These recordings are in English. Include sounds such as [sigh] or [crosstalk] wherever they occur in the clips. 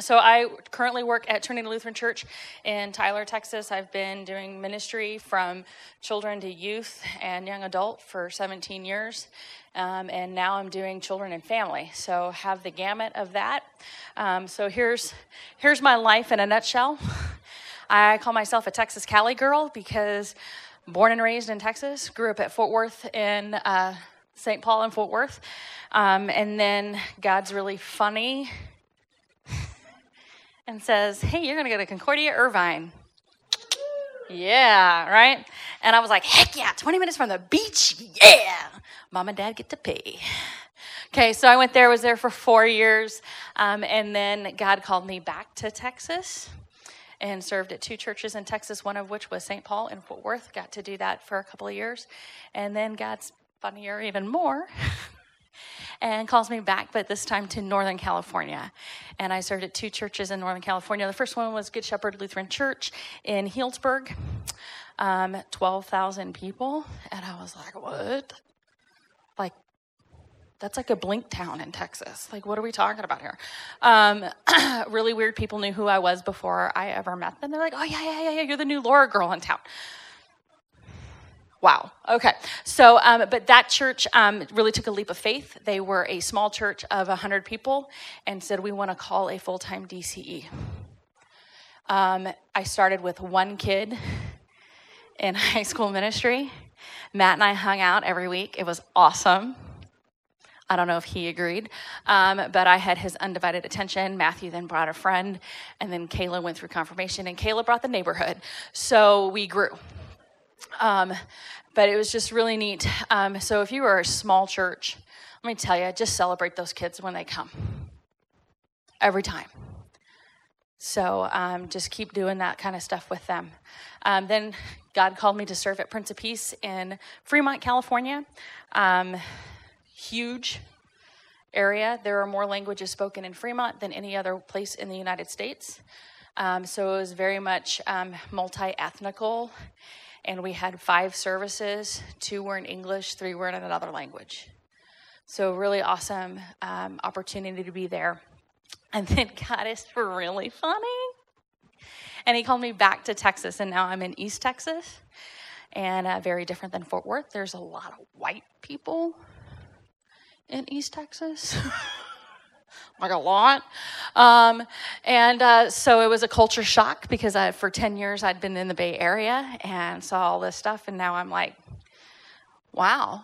so I currently work at Trinity Lutheran Church in Tyler, Texas. I've been doing ministry from children to youth and young adult for 17 years. Um, and now I'm doing children and family. So have the gamut of that. Um, so here's here's my life in a nutshell. [laughs] I call myself a Texas Cali girl because born and raised in Texas, grew up at Fort Worth in uh, St. Paul and Fort Worth, um, and then God's really funny and says, Hey, you're going to go to Concordia Irvine. Yeah, right? And I was like, Heck yeah, 20 minutes from the beach. Yeah. Mom and dad get to pay. Okay, so I went there, was there for four years, um, and then God called me back to Texas and served at two churches in Texas, one of which was St. Paul in Fort Worth. Got to do that for a couple of years. And then God's funnier even more. [laughs] and calls me back, but this time to Northern California. And I served at two churches in Northern California. The first one was Good Shepherd Lutheran Church in Healdsburg, um, 12,000 people. And I was like, what? Like, that's like a blink town in Texas. Like, what are we talking about here? Um, [clears throat] really weird people knew who I was before I ever met them. They're like, oh, yeah, yeah, yeah, yeah, you're the new Laura girl in town. Wow. Okay. So, um, but that church um, really took a leap of faith. They were a small church of 100 people and said, We want to call a full time DCE. Um, I started with one kid in [laughs] high school ministry. Matt and I hung out every week. It was awesome. I don't know if he agreed, um, but I had his undivided attention. Matthew then brought a friend, and then Kayla went through confirmation, and Kayla brought the neighborhood. So we grew. Um, but it was just really neat. Um, so if you are a small church, let me tell you, just celebrate those kids when they come. Every time. So um, just keep doing that kind of stuff with them. Um, then God called me to serve at Prince of Peace in Fremont, California. Um, huge area. There are more languages spoken in Fremont than any other place in the United States. Um, so it was very much um, multi ethnical and we had five services. Two were in English, three were in another language. So, really awesome um, opportunity to be there. And then [laughs] God is really funny. And he called me back to Texas, and now I'm in East Texas, and uh, very different than Fort Worth. There's a lot of white people in East Texas. [laughs] like a lot. Um, and uh, so it was a culture shock because I, for 10 years I'd been in the Bay Area and saw all this stuff. And now I'm like, wow,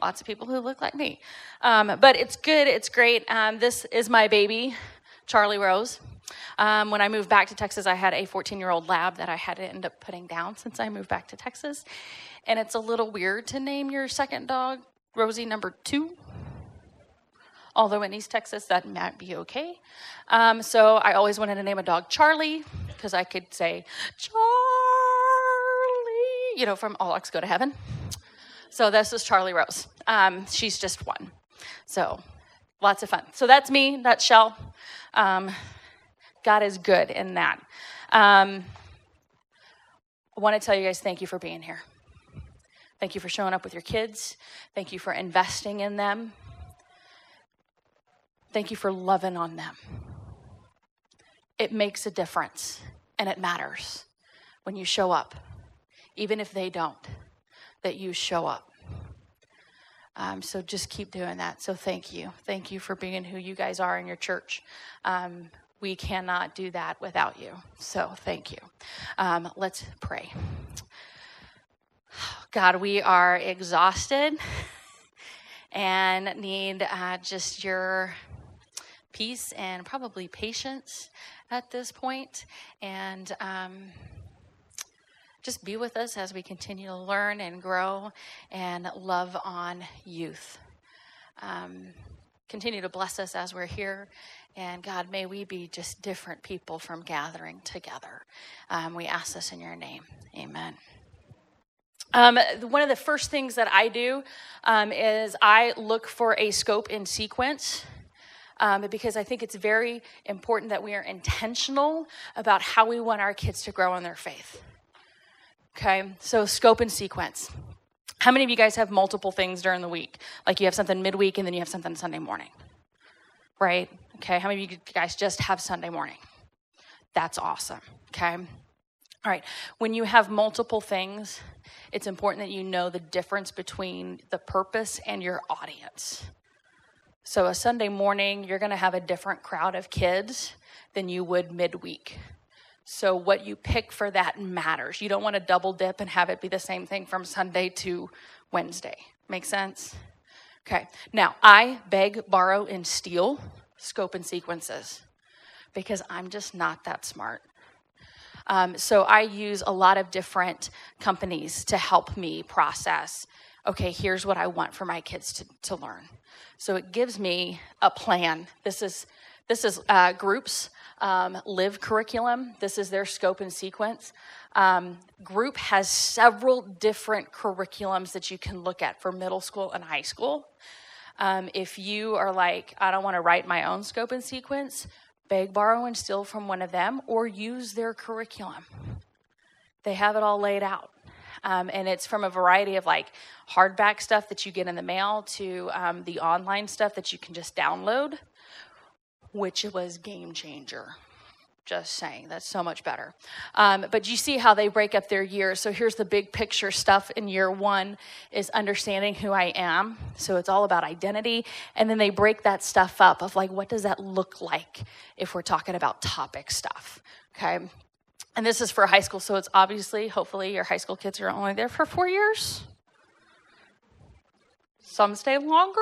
lots of people who look like me. Um, but it's good, it's great. Um, this is my baby, Charlie Rose. Um, when I moved back to Texas, I had a 14 year old lab that I had to end up putting down since I moved back to Texas. And it's a little weird to name your second dog Rosie number two although in East Texas that might be okay. Um, so I always wanted to name a dog Charlie because I could say, Charlie, you know, from All Dogs Go to Heaven. So this is Charlie Rose. Um, she's just one. So lots of fun. So that's me, nutshell. Um, God is good in that. Um, I want to tell you guys thank you for being here. Thank you for showing up with your kids. Thank you for investing in them. Thank you for loving on them. It makes a difference and it matters when you show up, even if they don't, that you show up. Um, so just keep doing that. So thank you. Thank you for being who you guys are in your church. Um, we cannot do that without you. So thank you. Um, let's pray. God, we are exhausted [laughs] and need uh, just your peace and probably patience at this point, and um, just be with us as we continue to learn and grow and love on youth. Um, continue to bless us as we're here. And God, may we be just different people from gathering together. Um, we ask this in your name. Amen. Um, one of the first things that I do um, is I look for a scope and sequence um, because I think it's very important that we are intentional about how we want our kids to grow in their faith. Okay, so scope and sequence. How many of you guys have multiple things during the week? Like you have something midweek and then you have something Sunday morning, right? Okay, how many of you guys just have Sunday morning? That's awesome. Okay. All right, when you have multiple things, it's important that you know the difference between the purpose and your audience. So, a Sunday morning, you're going to have a different crowd of kids than you would midweek. So, what you pick for that matters. You don't want to double dip and have it be the same thing from Sunday to Wednesday. Make sense? Okay. Now, I beg, borrow, and steal scope and sequences because I'm just not that smart. Um, so I use a lot of different companies to help me process okay, here's what I want for my kids to, to learn. So it gives me a plan. This is this is uh, groups um, live curriculum. This is their scope and sequence. Um, group has several different curriculums that you can look at for middle school and high school. Um, if you are like, I don't want to write my own scope and sequence, beg, borrow, and steal from one of them or use their curriculum. They have it all laid out. Um, and it's from a variety of like hardback stuff that you get in the mail to um, the online stuff that you can just download, which was game changer. Just saying, that's so much better. Um, but you see how they break up their years. So here's the big picture stuff in year one is understanding who I am. So it's all about identity. And then they break that stuff up of like, what does that look like if we're talking about topic stuff? Okay. And this is for high school. So it's obviously, hopefully, your high school kids are only there for four years. Some stay longer.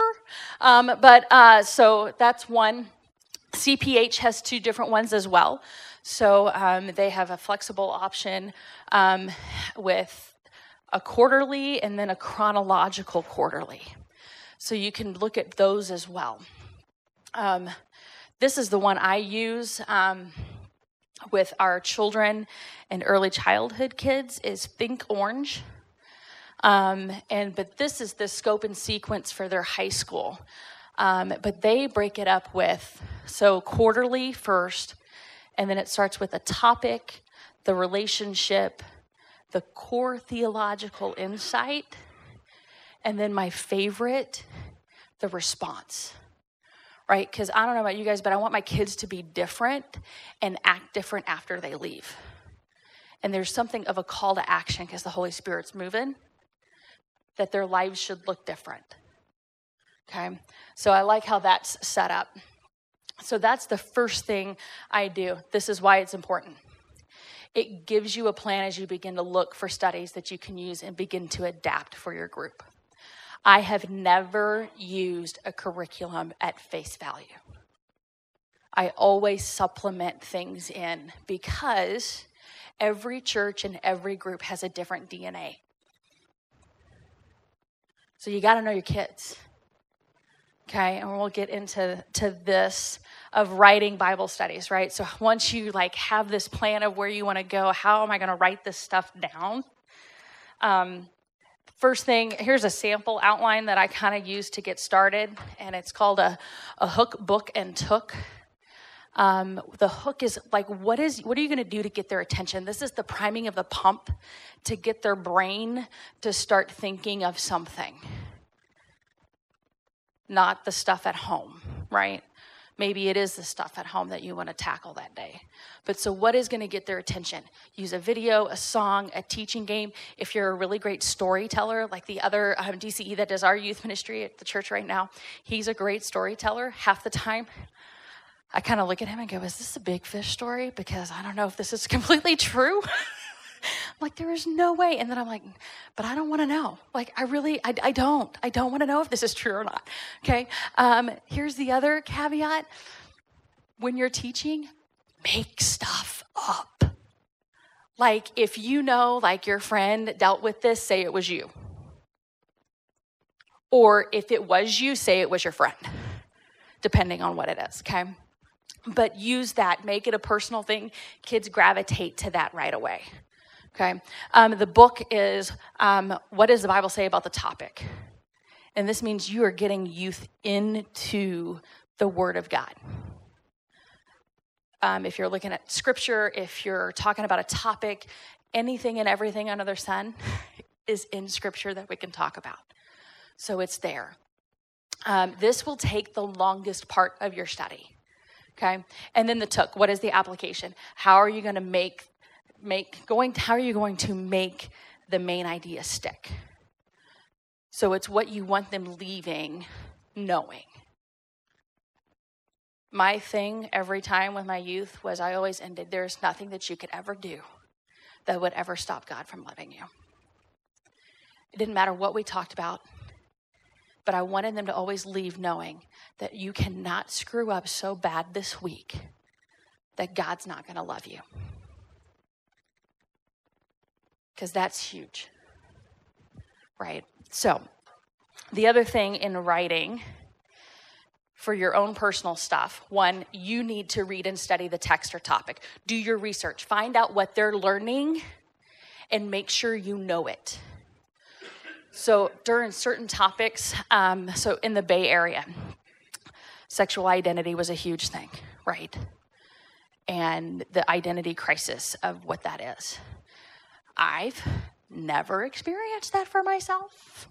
Um, but uh, so that's one CPH has two different ones as well. So um, they have a flexible option um, with a quarterly and then a chronological quarterly. So you can look at those as well. Um, this is the one I use um, with our children and early childhood kids is Think Orange. Um, and but this is the scope and sequence for their high school. Um, but they break it up with so quarterly first, and then it starts with a topic, the relationship, the core theological insight, and then my favorite, the response. Right? Because I don't know about you guys, but I want my kids to be different and act different after they leave. And there's something of a call to action because the Holy Spirit's moving, that their lives should look different. Okay? So I like how that's set up. So that's the first thing I do. This is why it's important. It gives you a plan as you begin to look for studies that you can use and begin to adapt for your group. I have never used a curriculum at face value. I always supplement things in because every church and every group has a different DNA. So you got to know your kids okay and we'll get into to this of writing bible studies right so once you like have this plan of where you want to go how am i going to write this stuff down um, first thing here's a sample outline that i kind of use to get started and it's called a, a hook book and took um, the hook is like what is what are you going to do to get their attention this is the priming of the pump to get their brain to start thinking of something not the stuff at home, right? Maybe it is the stuff at home that you want to tackle that day. But so, what is going to get their attention? Use a video, a song, a teaching game. If you're a really great storyteller, like the other um, DCE that does our youth ministry at the church right now, he's a great storyteller half the time. I kind of look at him and go, Is this a big fish story? Because I don't know if this is [laughs] completely true. Like, there is no way. And then I'm like, but I don't want to know. Like, I really, I, I don't. I don't want to know if this is true or not. Okay. Um, here's the other caveat when you're teaching, make stuff up. Like, if you know, like, your friend dealt with this, say it was you. Or if it was you, say it was your friend, depending on what it is. Okay but use that make it a personal thing kids gravitate to that right away Okay. Um, the book is um, What does the Bible say about the topic? And this means you are getting youth into the Word of God. Um, if you're looking at scripture, if you're talking about a topic, anything and everything under the sun [laughs] is in scripture that we can talk about. So it's there. Um, this will take the longest part of your study Okay? And then the took. What is the application? How are you going to make make going how are you going to make the main idea stick? So it's what you want them leaving knowing. My thing every time with my youth was I always ended there's nothing that you could ever do that would ever stop God from loving you. It didn't matter what we talked about, but I wanted them to always leave knowing that you cannot screw up so bad this week that God's not going to love you. Because that's huge. Right? So, the other thing in writing for your own personal stuff one, you need to read and study the text or topic. Do your research, find out what they're learning, and make sure you know it. So, during certain topics, um, so in the Bay Area, sexual identity was a huge thing, right? And the identity crisis of what that is. I've never experienced that for myself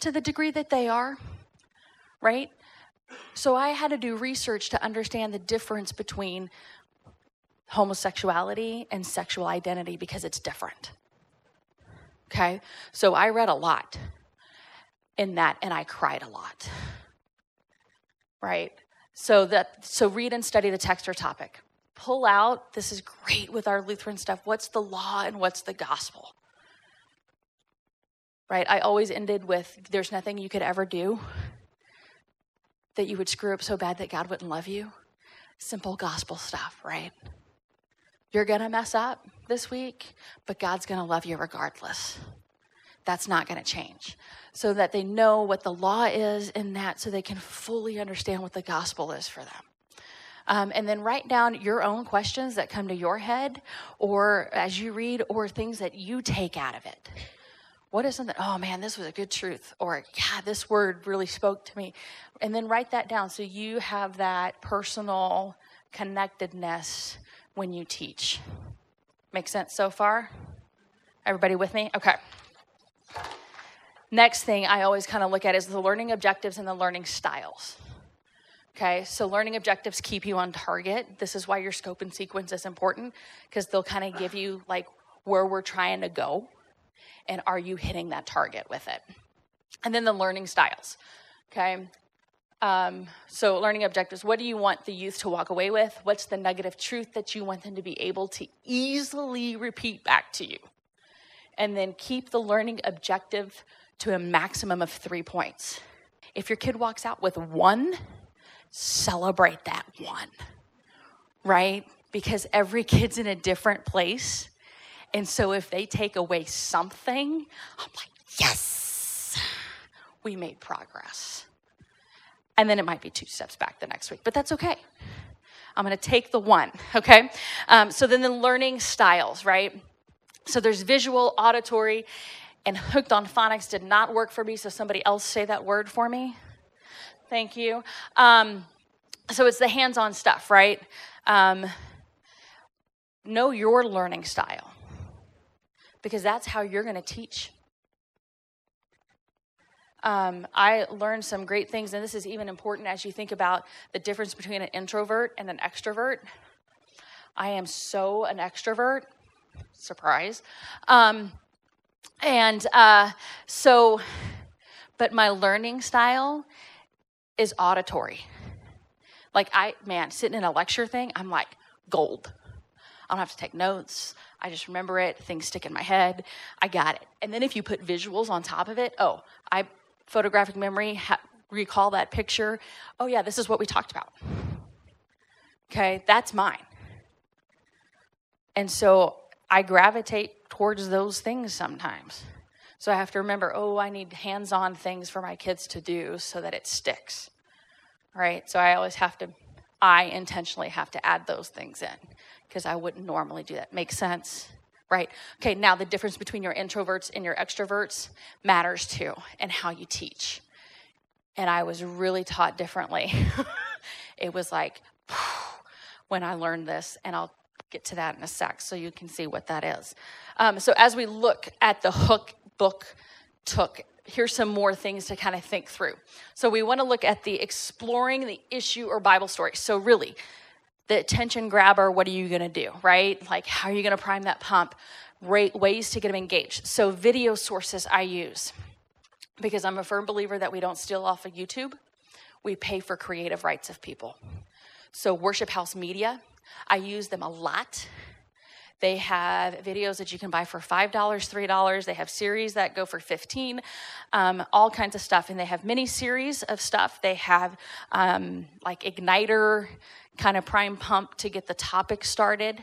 to the degree that they are, right? So I had to do research to understand the difference between homosexuality and sexual identity because it's different. Okay? So I read a lot in that and I cried a lot. Right? So that so read and study the text or topic. Pull out, this is great with our Lutheran stuff. What's the law and what's the gospel? Right? I always ended with there's nothing you could ever do that you would screw up so bad that God wouldn't love you. Simple gospel stuff, right? You're going to mess up this week, but God's going to love you regardless. That's not going to change. So that they know what the law is in that, so they can fully understand what the gospel is for them. Um, and then write down your own questions that come to your head, or as you read, or things that you take out of it. What is something, oh man, this was a good truth, or yeah, this word really spoke to me. And then write that down so you have that personal connectedness when you teach. Make sense so far? Everybody with me? Okay. Next thing I always kind of look at is the learning objectives and the learning styles. Okay, so learning objectives keep you on target. This is why your scope and sequence is important because they'll kind of give you like where we're trying to go and are you hitting that target with it. And then the learning styles. Okay, um, so, learning objectives what do you want the youth to walk away with? What's the nugget of truth that you want them to be able to easily repeat back to you? And then keep the learning objective to a maximum of three points. If your kid walks out with one, celebrate that one, right? Because every kid's in a different place. And so if they take away something, I'm like, yes, we made progress and then it might be two steps back the next week, but that's okay. I'm to take the one, okay? Um, so then the learning styles, right? So there's visual, auditory, and hooked on phonics did not work for me, so somebody else say that word for me. Thank you. Um, so it's the hands on stuff, right? Um, know your learning style because that's how you're going to teach um, I learned some great things, and this is even important as you think about the difference between an introvert and an extrovert. I am so an extrovert, surprise. Um, and uh, so, but my learning style is auditory. Like, I, man, sitting in a lecture thing, I'm like gold. I don't have to take notes. I just remember it. Things stick in my head. I got it. And then if you put visuals on top of it, oh, I photographic memory, ha- recall that picture. Oh, yeah, this is what we talked about. Okay, that's mine. And so I gravitate towards those things sometimes. So I have to remember, oh, I need hands on things for my kids to do so that it sticks. Right? So I always have to, I intentionally have to add those things in because I wouldn't normally do that. Make sense? right? Okay, now the difference between your introverts and your extroverts matters too, and how you teach. And I was really taught differently. [laughs] it was like [sighs] when I learned this, and I'll get to that in a sec so you can see what that is. Um, so, as we look at the hook book took, here's some more things to kind of think through. So, we want to look at the exploring the issue or Bible story. So, really, the attention grabber, what are you going to do, right? Like, how are you going to prime that pump? Rate, ways to get them engaged. So, video sources I use because I'm a firm believer that we don't steal off of YouTube, we pay for creative rights of people. So, Worship House Media, I use them a lot. They have videos that you can buy for $5, $3. They have series that go for 15 um, all kinds of stuff. And they have mini series of stuff. They have um, like Igniter, kind of prime pump to get the topic started.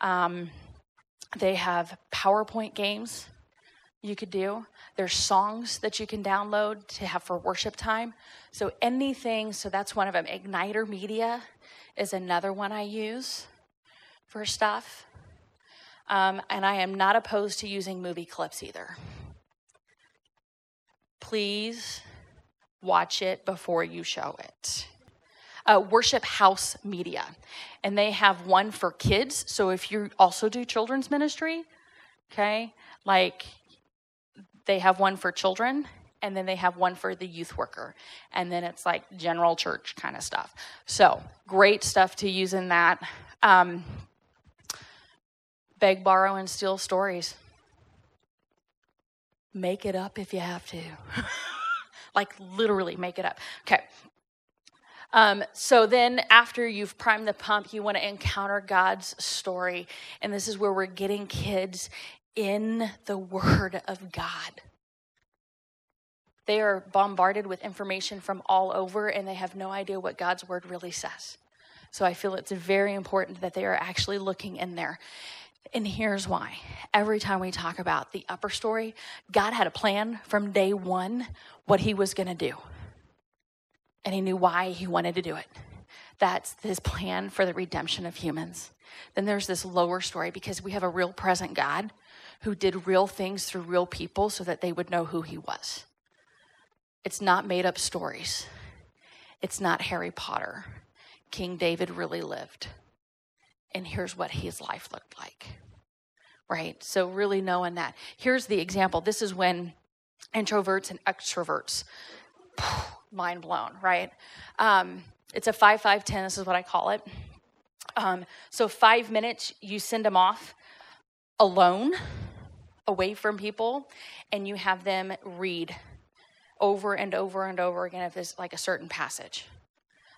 Um, they have PowerPoint games you could do. There's songs that you can download to have for worship time. So anything, so that's one of them. Igniter Media is another one I use for stuff. Um, and I am not opposed to using movie clips either. Please watch it before you show it. Uh, Worship House Media, and they have one for kids. So if you also do children's ministry, okay, like they have one for children and then they have one for the youth worker and then it's like general church kind of stuff so great stuff to use in that um, beg borrow and steal stories. Make it up if you have to. [laughs] Like literally make it up. Okay. Um, so then after you've primed the pump you want to encounter god's story. And this is where we're getting kids in the [laughs] word of god. They are bombarded with information from all over and they have no idea what God's word really says. So I feel it's very important that they are actually looking in there. And here's why. Every time we talk about the upper story, God had a plan from day one what he was going to do. And he knew why he wanted to do it. That's his plan for the redemption of humans. Then there's this lower story because we have a real present God who did real things through real people so that they would know who he was. It's not made up stories. It's not Harry Potter. King David really lived. And here's what his life looked like. Right? So, really knowing that. Here's the example. This is when introverts and extroverts, [sighs] mind blown, right? Um, it's a 5 5 10. This is what I call it. Um, so, five minutes, you send them off alone, away from people, and you have them read over and over and over again if it's like a certain passage.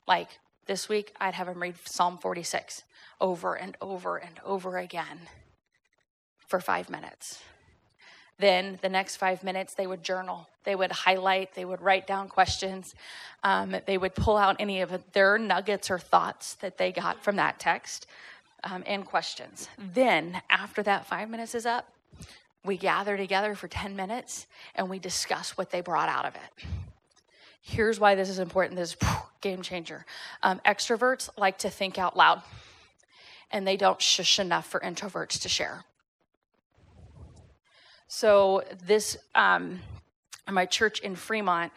Like this week, I'd have them read Psalm 46 over and over and over again for five minutes. Then the next five minutes, they would journal. They would highlight, they would write down questions. Um, they would pull out any of their nuggets or thoughts that they got from that text um, and questions. Then, after that five minutes is up, we gather together for 10 minutes and we discuss what they brought out of it. Here's why this is important this is game changer. Um, extroverts like to think out loud, and they don't shush enough for introverts to share. So, this, um, my church in Fremont,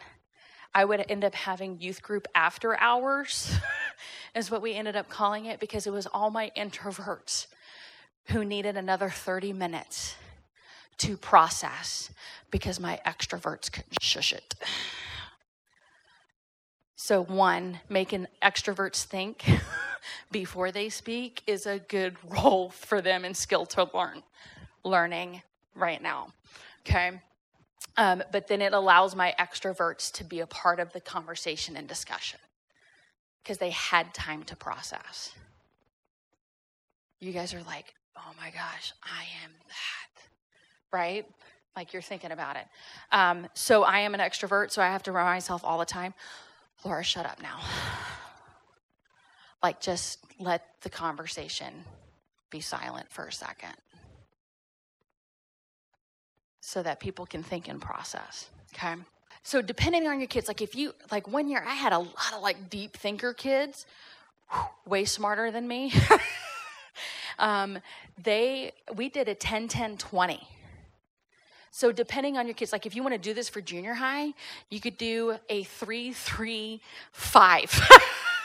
I would end up having youth group after hours, [laughs] is what we ended up calling it, because it was all my introverts who needed another 30 minutes to process because my extroverts couldn't shush it. So, one, making extroverts think [laughs] before they speak is a good [laughs] role for them and skill to learn, learning right now. Okay. Um, but then it allows my extroverts to be a part of the conversation and discussion because they had time to process. You guys are like, oh my gosh, I am that right? Like you're thinking about it. Um, so I am an extrovert, so I have to remind myself all the time, Laura, shut up now. Like just let the conversation be silent for a second so that people can think and process. Okay. So depending on your kids, like if you like one year I had a lot of like deep thinker kids, way smarter than me. [laughs] um, they we did a 10 10 20 so depending on your kids, like if you want to do this for junior high, you could do a three, three, five.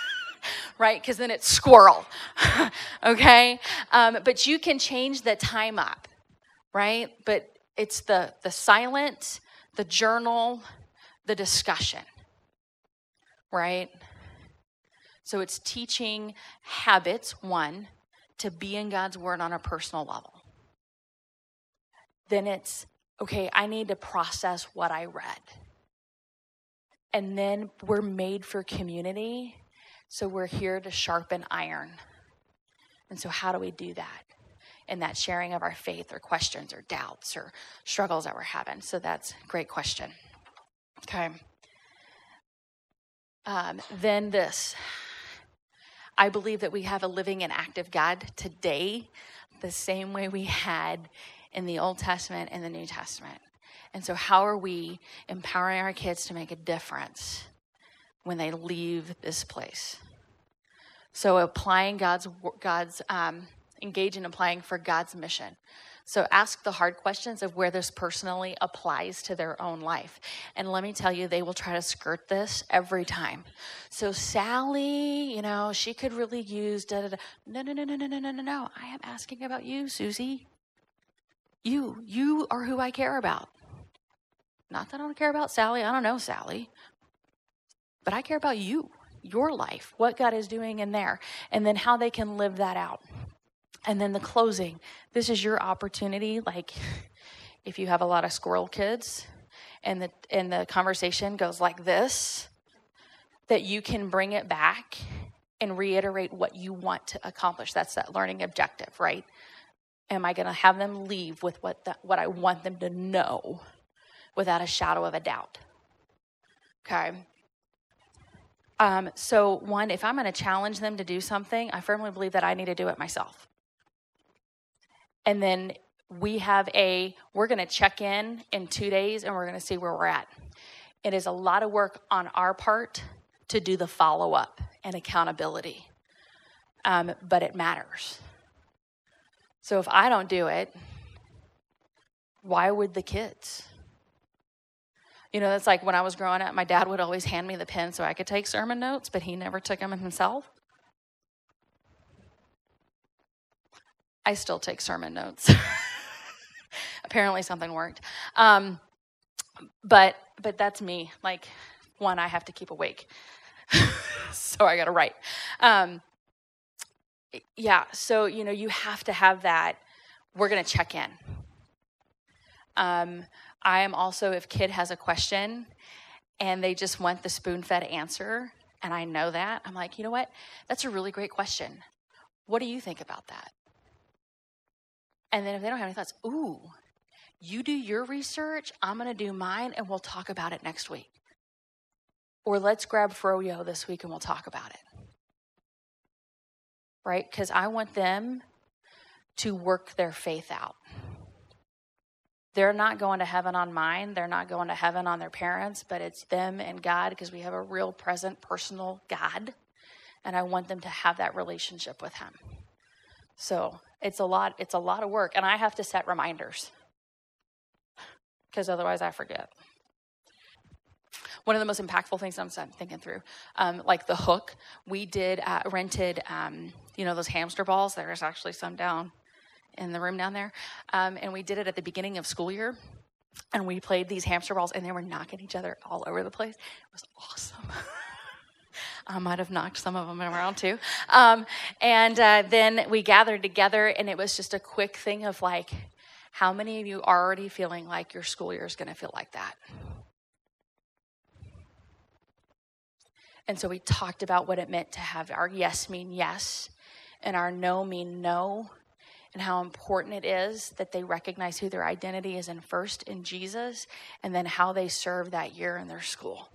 [laughs] right? Because then it's squirrel. [laughs] okay? Um, but you can change the time up, right? But it's the the silent, the journal, the discussion. Right? So it's teaching habits, one, to be in God's word on a personal level. Then it's, okay, I need to process what I read. And then we're made for community. So we're here to sharpen iron. And so, how do we do that? In that sharing of our faith or questions or doubts or struggles that we're having. So, that's a great question. Okay. Um, then this I believe that we have a living and active God today, the same way we had in the Old Testament and the New Testament. And so, how are we empowering our kids to make a difference when they leave this place? So, applying God's God's um, engage in applying for God's mission. So ask the hard questions of where this personally applies to their own life. And let me tell you, they will try to skirt this every time. So Sally, you know, she could really use da da da. No, no, no, no, no, no, no, no, no. I am asking about you, Susie. You, you are who I care about. Not that I don't care about Sally. I don't know Sally. But I care about you, your life, what God is doing in there, and then how they can live that out. And then the closing. This is your opportunity. Like, if you have a lot of squirrel kids and the, and the conversation goes like this, that you can bring it back and reiterate what you want to accomplish. That's that learning objective, right? Am I going to have them leave with what, the, what I want them to know without a shadow of a doubt? Okay. Um, so, one, if I'm going to challenge them to do something, I firmly believe that I need to do it myself and then we have a we're going to check in in two days and we're going to see where we're at it is a lot of work on our part to do the follow-up and accountability um, but it matters so if i don't do it why would the kids you know that's like when i was growing up my dad would always hand me the pen so i could take sermon notes but he never took them himself I still take sermon notes. [laughs] Apparently, something worked. Um, but but that's me. Like one, I have to keep awake, [laughs] so I got to write. Um, yeah. So you know, you have to have that. We're going to check in. Um, I am also, if kid has a question and they just want the spoon fed answer, and I know that, I'm like, you know what? That's a really great question. What do you think about that? And then if they don't have any thoughts, ooh, you do your research, I'm going to do mine, and we'll talk about it next week. Or let's grab Froyo this week and we'll talk about it. Right? Because I want them to work their faith out. They're not going to heaven on mine. They're not going to heaven on their parents, but it's them and God because we have a real present personal God. And I want them to have that relationship with Him. So it's a lot, it's a lot of work. And I have to set reminders because otherwise I forget. One of the most impactful things I'm thinking through, um, like the hook, we did uh, rented, um, you know, those hamster balls. There's actually some down in the room down there, um, and we did it at the beginning of school year. And we played these hamster balls, and they were knocking each other all over the place. It was awesome. [laughs] I might have knocked some of them around too. Um, and uh, then we gathered together, and it was just a quick thing of like, how many of you are already feeling like your school year is going to feel like that? And so we talked about what it meant to have our yes mean yes and our no mean no, and how important it is that they recognize who their identity is in first in Jesus, and then how they serve that year in their school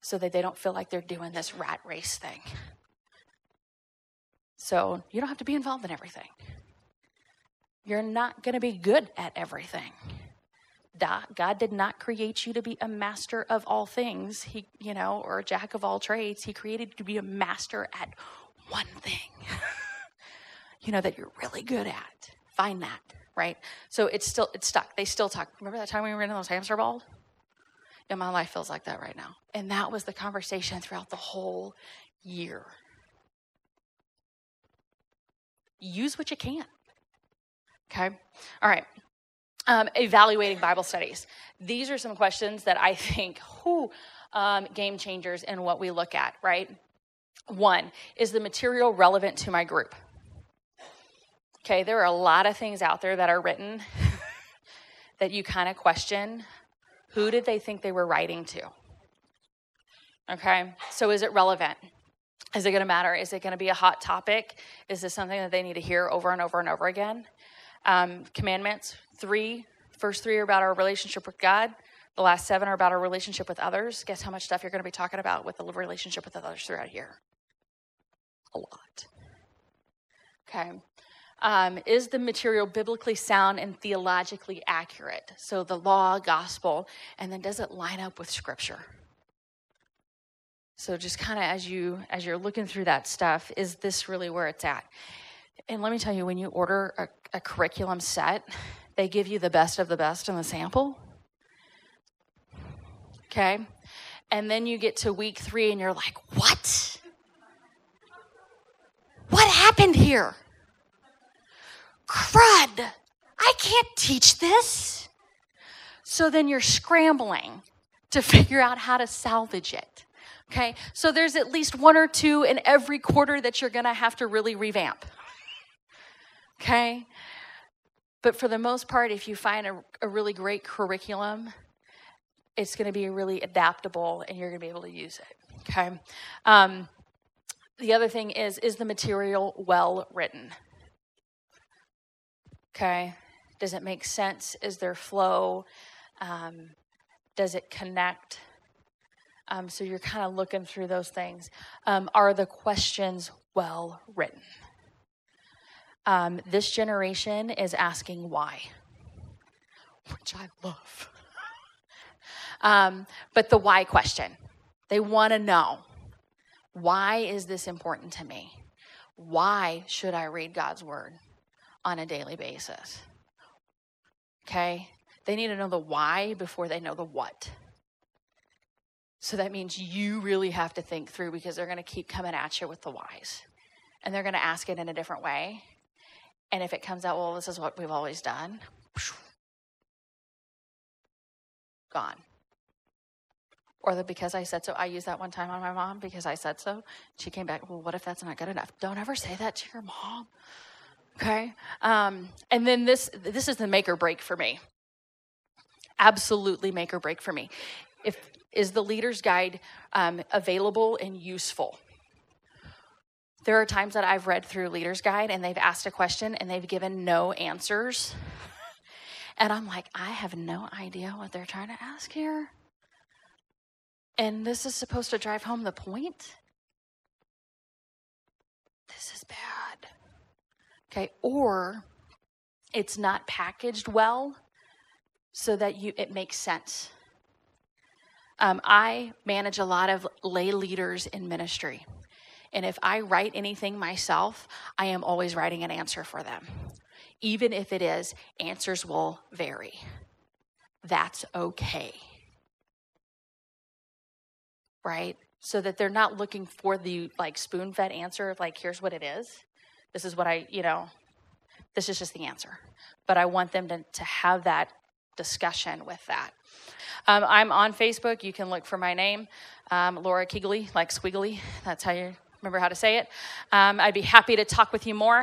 so that they don't feel like they're doing this rat race thing. So you don't have to be involved in everything. You're not going to be good at everything. God did not create you to be a master of all things, he, you know, or a jack of all trades. He created you to be a master at one thing. [laughs] you know that you're really good at. Find that, right? So it's still it's stuck. They still talk. Remember that time we were in those hamster balls? And my life feels like that right now. And that was the conversation throughout the whole year. Use what you can. Okay? All right. Um, evaluating Bible studies. These are some questions that I [laughs] think, who um, game changers in what we look at, right? One, is the material relevant to my group? Okay, there are a lot of things out there that are written [laughs] that you kind of question. Who did they think they were writing to? Okay, so is it relevant? Is it going to matter? Is it going to be a hot topic? Is this something that they need to hear over and over and over again? Um, commandments, three, first three are about our relationship with God. The last seven are about our relationship with others. Guess how much stuff you're going to be talking about with the relationship with others throughout here? A lot. Okay. Um, is the material biblically sound and theologically accurate? So the law, gospel, and then does it line up with scripture? So just kind of as you as you're looking through that stuff, is this really where it's at? And let me tell you, when you order a, a curriculum set, they give you the best of the best in the sample. Okay? And then you get to week three and you're like, what? What happened here? Crud! I can't teach this. So then you're scrambling to [laughs] figure out how to salvage it. Okay, so there's at least one or two in every quarter that you're gonna have to really revamp. Okay, but for the most part, if you find a, a really great curriculum, it's gonna be really adaptable and you're gonna be able to use it. Okay, um, the other thing is is the material well written? Okay, does it make sense? Is there flow? Um, does it connect? Um, so you're kind of looking through those things. Um, are the questions well written? Um, this generation is asking why, which I love. [laughs] Um, but the why question, they want to know why is this important to me? Why should I read God's word on a daily basis? Okay? They need to know the why before they know the what. So that means you really have to think through because they're going to keep coming at you with the whys. And they're going to ask it in a different way. And if it comes out, well, this is what we've always done, gone. Or the because I said so. I used that one time on my mom because I said so. She came back, well, what if that's not good enough? Don't ever say that to your mom. Okay? Um, and then this this is the make or break for me. Absolutely make or break for me. If is the leader's guide um, available and useful? There are times that I've read through Leader's Guide and they've asked a question and they've given no answers. [laughs] And I'm like, I have no idea what they're trying to ask here. And this is supposed to drive home the point? This is bad. Okay, or it's not packaged well so that you it makes sense. Um, I manage a lot of lay leaders in ministry. And if I write anything myself, I am always writing an answer for them. Even if it is, answers will vary. That's okay. Right? So that they're not looking for the like spoon fed answer of like, here's what it is. This is what I, you know, this is just the answer. But I want them to, to have that discussion with that. Um, I'm on Facebook. You can look for my name, um, Laura Keegley, like squiggly. That's how you remember how to say it. Um, I'd be happy to talk with you more.